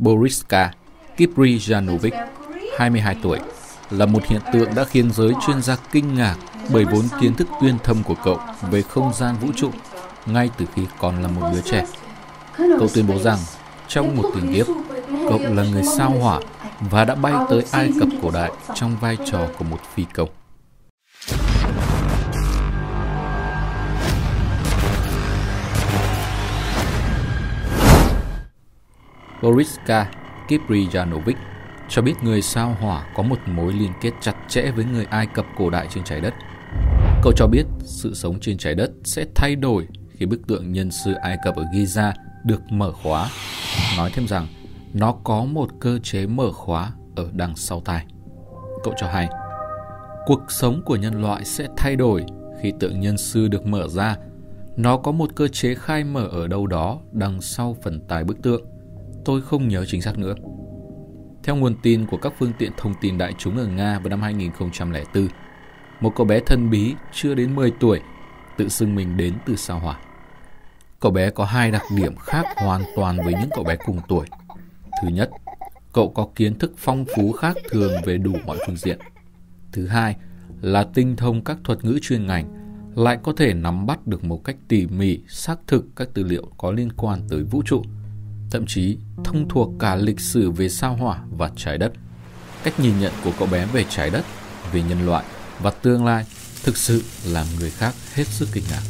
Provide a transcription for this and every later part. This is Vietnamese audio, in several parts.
Boriska Kiprijanovic, 22 tuổi, là một hiện tượng đã khiến giới chuyên gia kinh ngạc bởi vốn kiến thức uyên thâm của cậu về không gian vũ trụ ngay từ khi còn là một đứa trẻ. Cậu tuyên bố rằng trong một tình kiếp, cậu là người sao hỏa và đã bay tới Ai Cập cổ đại trong vai trò của một phi công. Boriska Kiprianovic cho biết người sao hỏa có một mối liên kết chặt chẽ với người Ai Cập cổ đại trên trái đất. Cậu cho biết sự sống trên trái đất sẽ thay đổi khi bức tượng nhân sư Ai Cập ở Giza được mở khóa. Nói thêm rằng nó có một cơ chế mở khóa ở đằng sau tai. Cậu cho hay, cuộc sống của nhân loại sẽ thay đổi khi tượng nhân sư được mở ra. Nó có một cơ chế khai mở ở đâu đó đằng sau phần tài bức tượng. Tôi không nhớ chính xác nữa. Theo nguồn tin của các phương tiện thông tin đại chúng ở Nga vào năm 2004, một cậu bé thân bí chưa đến 10 tuổi tự xưng mình đến từ sao hỏa. Cậu bé có hai đặc điểm khác hoàn toàn với những cậu bé cùng tuổi. Thứ nhất, cậu có kiến thức phong phú khác thường về đủ mọi phương diện. Thứ hai là tinh thông các thuật ngữ chuyên ngành, lại có thể nắm bắt được một cách tỉ mỉ, xác thực các tư liệu có liên quan tới vũ trụ, thậm chí thông thuộc cả lịch sử về sao hỏa và trái đất. Cách nhìn nhận của cậu bé về trái đất, về nhân loại và tương lai thực sự làm người khác hết sức kinh ngạc.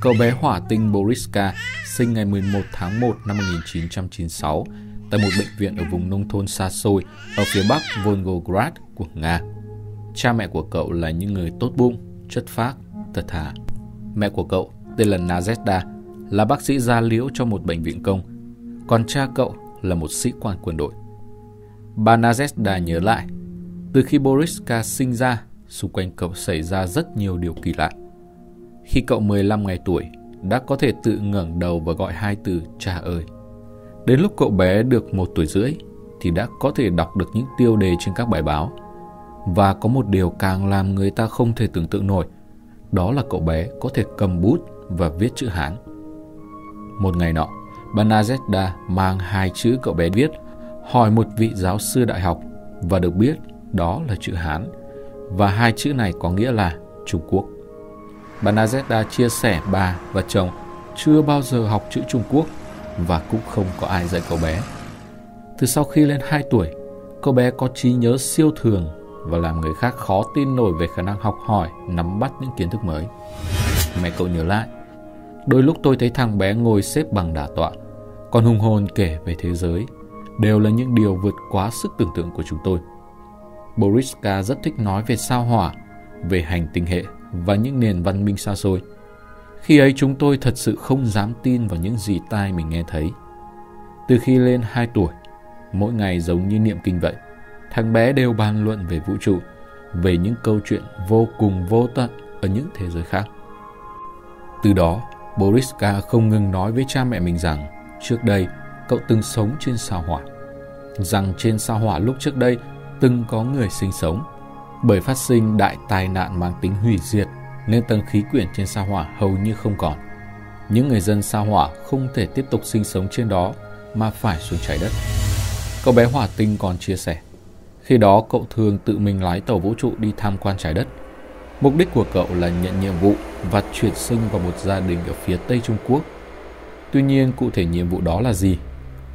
Cậu bé hỏa tinh Boriska sinh ngày 11 tháng 1 năm 1996 tại một bệnh viện ở vùng nông thôn xa xôi ở phía bắc Volgograd của Nga. Cha mẹ của cậu là những người tốt bụng, chất phác, thật thà. Mẹ của cậu tên là Nazeta, là bác sĩ da liễu cho một bệnh viện công, còn cha cậu là một sĩ quan quân đội. Bà Nazesda nhớ lại, từ khi Boriska sinh ra, xung quanh cậu xảy ra rất nhiều điều kỳ lạ. Khi cậu 15 ngày tuổi, đã có thể tự ngẩng đầu và gọi hai từ cha ơi. Đến lúc cậu bé được một tuổi rưỡi thì đã có thể đọc được những tiêu đề trên các bài báo. Và có một điều càng làm người ta không thể tưởng tượng nổi, đó là cậu bé có thể cầm bút và viết chữ Hán. Một ngày nọ, Banazetta mang hai chữ cậu bé viết, hỏi một vị giáo sư đại học và được biết đó là chữ Hán. Và hai chữ này có nghĩa là Trung Quốc. Banazetta chia sẻ bà và chồng chưa bao giờ học chữ Trung Quốc và cũng không có ai dạy cậu bé. Từ sau khi lên 2 tuổi, cậu bé có trí nhớ siêu thường và làm người khác khó tin nổi về khả năng học hỏi, nắm bắt những kiến thức mới. Mẹ cậu nhớ lại, đôi lúc tôi thấy thằng bé ngồi xếp bằng đả tọa, còn hùng hồn kể về thế giới, đều là những điều vượt quá sức tưởng tượng của chúng tôi. Boriska rất thích nói về sao hỏa, về hành tinh hệ và những nền văn minh xa xôi. Khi ấy chúng tôi thật sự không dám tin vào những gì tai mình nghe thấy. Từ khi lên 2 tuổi, mỗi ngày giống như niệm kinh vậy, thằng bé đều bàn luận về vũ trụ, về những câu chuyện vô cùng vô tận ở những thế giới khác. Từ đó, Boriska không ngừng nói với cha mẹ mình rằng trước đây, cậu từng sống trên sao hỏa. Rằng trên sao hỏa lúc trước đây từng có người sinh sống. Bởi phát sinh đại tai nạn mang tính hủy diệt, nên tầng khí quyển trên sao hỏa hầu như không còn. Những người dân sao hỏa không thể tiếp tục sinh sống trên đó mà phải xuống trái đất. Cậu bé hỏa tinh còn chia sẻ. Khi đó cậu thường tự mình lái tàu vũ trụ đi tham quan trái đất. Mục đích của cậu là nhận nhiệm vụ và chuyển sinh vào một gia đình ở phía Tây Trung Quốc. Tuy nhiên cụ thể nhiệm vụ đó là gì?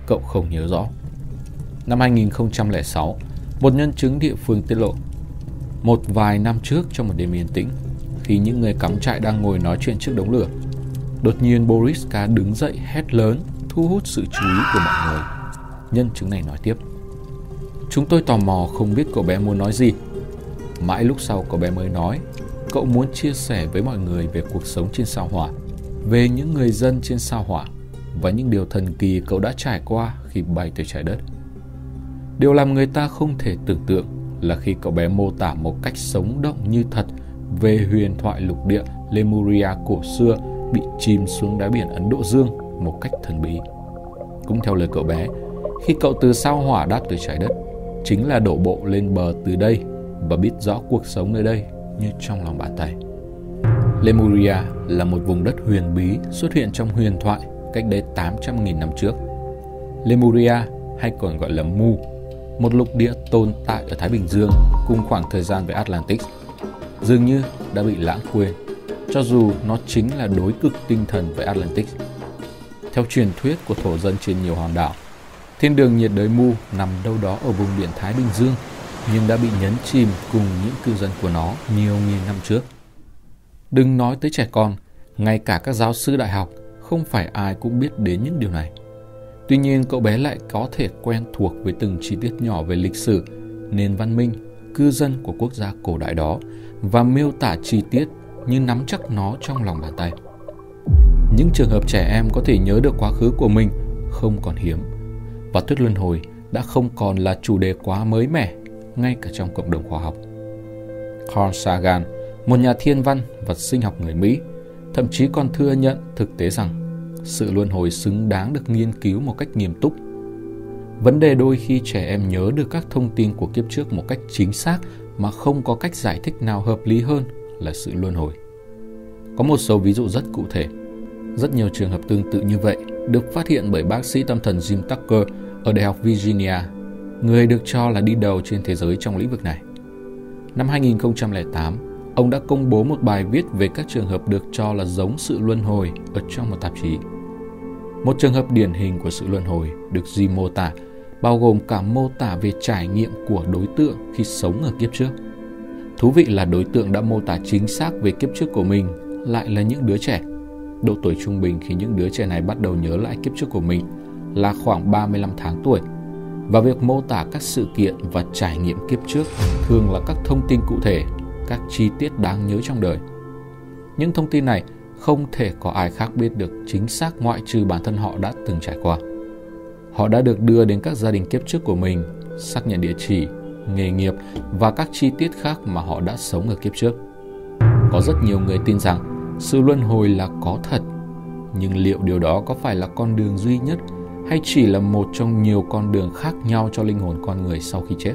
Cậu không nhớ rõ. Năm 2006, một nhân chứng địa phương tiết lộ, một vài năm trước trong một đêm yên tĩnh, khi những người cắm trại đang ngồi nói chuyện trước đống lửa, đột nhiên Boriska đứng dậy hét lớn, thu hút sự chú ý của mọi người. Nhân chứng này nói tiếp. Chúng tôi tò mò không biết cậu bé muốn nói gì. Mãi lúc sau cậu bé mới nói, cậu muốn chia sẻ với mọi người về cuộc sống trên sao hỏa, về những người dân trên sao hỏa và những điều thần kỳ cậu đã trải qua khi bay tới trái đất. Điều làm người ta không thể tưởng tượng là khi cậu bé mô tả một cách sống động như thật về huyền thoại lục địa Lemuria cổ xưa bị chìm xuống đáy biển Ấn Độ Dương một cách thần bí. Cũng theo lời cậu bé, khi cậu từ sao hỏa đáp tới trái đất, chính là đổ bộ lên bờ từ đây và biết rõ cuộc sống nơi đây như trong lòng bàn tay. Lemuria là một vùng đất huyền bí xuất hiện trong huyền thoại cách đây 800.000 năm trước. Lemuria hay còn gọi là Mu, một lục địa tồn tại ở Thái Bình Dương cùng khoảng thời gian với Atlantic, dường như đã bị lãng quên, cho dù nó chính là đối cực tinh thần với Atlantic. Theo truyền thuyết của thổ dân trên nhiều hòn đảo, thiên đường nhiệt đới Mu nằm đâu đó ở vùng biển Thái Bình Dương nhưng đã bị nhấn chìm cùng những cư dân của nó nhiều nghìn năm trước. Đừng nói tới trẻ con, ngay cả các giáo sư đại học không phải ai cũng biết đến những điều này. Tuy nhiên cậu bé lại có thể quen thuộc với từng chi tiết nhỏ về lịch sử, nền văn minh, cư dân của quốc gia cổ đại đó và miêu tả chi tiết như nắm chắc nó trong lòng bàn tay. Những trường hợp trẻ em có thể nhớ được quá khứ của mình không còn hiếm và thuyết luân hồi đã không còn là chủ đề quá mới mẻ ngay cả trong cộng đồng khoa học. Carl Sagan, một nhà thiên văn và sinh học người Mỹ, thậm chí còn thừa nhận thực tế rằng sự luân hồi xứng đáng được nghiên cứu một cách nghiêm túc. Vấn đề đôi khi trẻ em nhớ được các thông tin của kiếp trước một cách chính xác mà không có cách giải thích nào hợp lý hơn là sự luân hồi. Có một số ví dụ rất cụ thể. Rất nhiều trường hợp tương tự như vậy được phát hiện bởi bác sĩ tâm thần Jim Tucker ở Đại học Virginia, người được cho là đi đầu trên thế giới trong lĩnh vực này. Năm 2008, ông đã công bố một bài viết về các trường hợp được cho là giống sự luân hồi ở trong một tạp chí. Một trường hợp điển hình của sự luân hồi được Jim mô tả bao gồm cả mô tả về trải nghiệm của đối tượng khi sống ở kiếp trước. Thú vị là đối tượng đã mô tả chính xác về kiếp trước của mình lại là những đứa trẻ. Độ tuổi trung bình khi những đứa trẻ này bắt đầu nhớ lại kiếp trước của mình là khoảng 35 tháng tuổi. Và việc mô tả các sự kiện và trải nghiệm kiếp trước thường là các thông tin cụ thể, các chi tiết đáng nhớ trong đời. Những thông tin này không thể có ai khác biết được chính xác ngoại trừ bản thân họ đã từng trải qua. Họ đã được đưa đến các gia đình kiếp trước của mình, xác nhận địa chỉ, nghề nghiệp và các chi tiết khác mà họ đã sống ở kiếp trước. Có rất nhiều người tin rằng sự luân hồi là có thật, nhưng liệu điều đó có phải là con đường duy nhất hay chỉ là một trong nhiều con đường khác nhau cho linh hồn con người sau khi chết?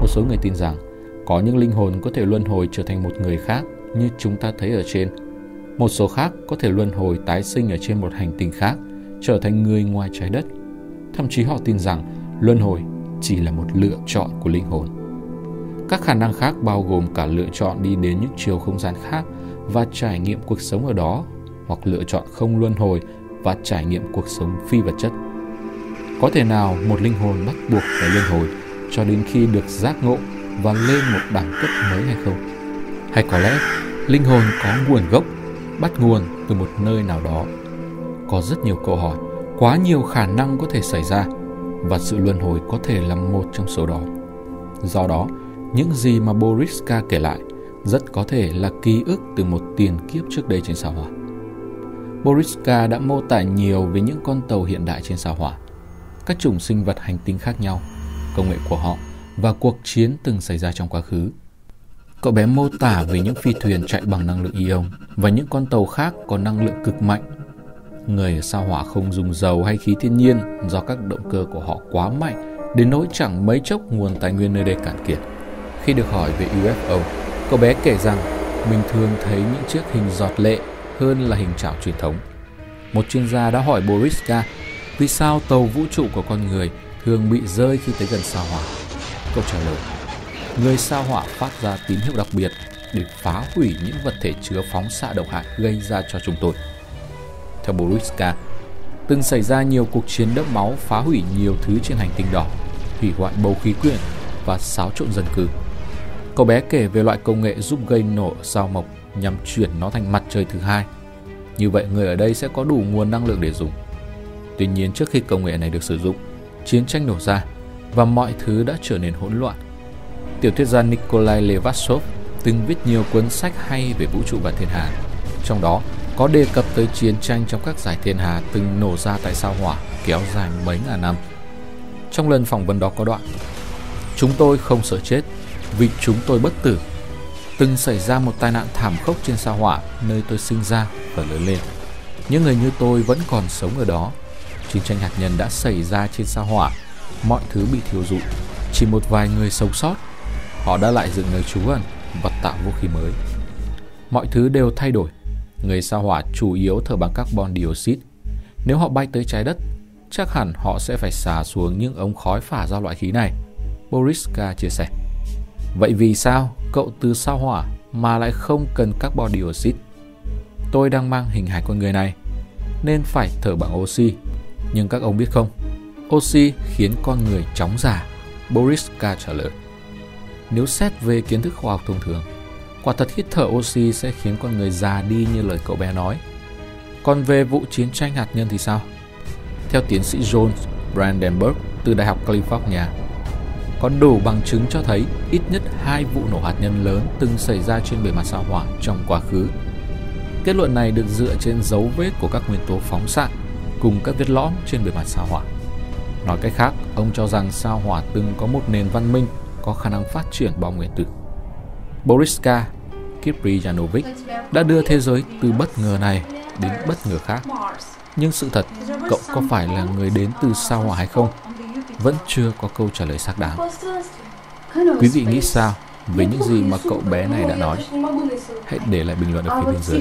Một số người tin rằng có những linh hồn có thể luân hồi trở thành một người khác như chúng ta thấy ở trên. Một số khác có thể luân hồi tái sinh ở trên một hành tinh khác, trở thành người ngoài trái đất. Thậm chí họ tin rằng luân hồi chỉ là một lựa chọn của linh hồn. Các khả năng khác bao gồm cả lựa chọn đi đến những chiều không gian khác và trải nghiệm cuộc sống ở đó, hoặc lựa chọn không luân hồi và trải nghiệm cuộc sống phi vật chất. Có thể nào một linh hồn bắt buộc phải luân hồi cho đến khi được giác ngộ và lên một đẳng cấp mới hay không? Hay có lẽ linh hồn có nguồn gốc, bắt nguồn từ một nơi nào đó? Có rất nhiều câu hỏi, quá nhiều khả năng có thể xảy ra và sự luân hồi có thể là một trong số đó. Do đó, những gì mà Boriska kể lại rất có thể là ký ức từ một tiền kiếp trước đây trên sao hỏa. Boriska đã mô tả nhiều về những con tàu hiện đại trên sao hỏa, các chủng sinh vật hành tinh khác nhau, công nghệ của họ và cuộc chiến từng xảy ra trong quá khứ. Cậu bé mô tả về những phi thuyền chạy bằng năng lượng ion và những con tàu khác có năng lượng cực mạnh. Người ở sao hỏa không dùng dầu hay khí thiên nhiên do các động cơ của họ quá mạnh đến nỗi chẳng mấy chốc nguồn tài nguyên nơi đây cạn kiệt. Khi được hỏi về UFO, cậu bé kể rằng mình thường thấy những chiếc hình giọt lệ hơn là hình chảo truyền thống. Một chuyên gia đã hỏi Boriska vì sao tàu vũ trụ của con người thường bị rơi khi tới gần sao hỏa. Câu trả lời Người sao hỏa phát ra tín hiệu đặc biệt để phá hủy những vật thể chứa phóng xạ độc hại gây ra cho chúng tôi. Theo Boriska, từng xảy ra nhiều cuộc chiến đẫm máu phá hủy nhiều thứ trên hành tinh đỏ, hủy hoại bầu khí quyển và xáo trộn dân cư. Cậu bé kể về loại công nghệ giúp gây nổ sao mộc nhằm chuyển nó thành mặt trời thứ hai. Như vậy người ở đây sẽ có đủ nguồn năng lượng để dùng. Tuy nhiên trước khi công nghệ này được sử dụng, chiến tranh nổ ra và mọi thứ đã trở nên hỗn loạn. Tiểu thuyết gia Nikolai Levashov từng viết nhiều cuốn sách hay về vũ trụ và thiên hà. Trong đó, có đề cập tới chiến tranh trong các giải thiên hà từng nổ ra tại sao hỏa kéo dài mấy ngàn năm. Trong lần phỏng vấn đó có đoạn, Chúng tôi không sợ chết, vì chúng tôi bất tử. Từng xảy ra một tai nạn thảm khốc trên sao hỏa nơi tôi sinh ra và lớn lên. Những người như tôi vẫn còn sống ở đó. Chiến tranh hạt nhân đã xảy ra trên sao hỏa. Mọi thứ bị thiêu rụi. Chỉ một vài người sống sót. Họ đã lại dựng nơi trú ẩn và tạo vũ khí mới. Mọi thứ đều thay đổi. Người sao hỏa chủ yếu thở bằng carbon dioxide. Nếu họ bay tới trái đất, chắc hẳn họ sẽ phải xả xuống những ống khói phả ra loại khí này. Boriska chia sẻ. Vậy vì sao cậu từ sao hỏa mà lại không cần carbon dioxide? Tôi đang mang hình hài con người này, nên phải thở bằng oxy. Nhưng các ông biết không, oxy khiến con người chóng già, Boriska trả lời. Nếu xét về kiến thức khoa học thông thường, quả thật hít thở oxy sẽ khiến con người già đi như lời cậu bé nói. Còn về vụ chiến tranh hạt nhân thì sao? Theo tiến sĩ John Brandenburg từ Đại học California, có đủ bằng chứng cho thấy ít nhất hai vụ nổ hạt nhân lớn từng xảy ra trên bề mặt sao hỏa trong quá khứ. Kết luận này được dựa trên dấu vết của các nguyên tố phóng xạ cùng các vết lõm trên bề mặt sao hỏa. Nói cách khác, ông cho rằng sao hỏa từng có một nền văn minh có khả năng phát triển bom nguyên tử. Boriska Kiprianovic đã đưa thế giới từ bất ngờ này đến bất ngờ khác. Nhưng sự thật, cậu có phải là người đến từ sao hỏa hay không? Vẫn chưa có câu trả lời xác đáng. Quý vị nghĩ sao về những gì mà cậu bé này đã nói? Hãy để lại bình luận ở phía bên dưới.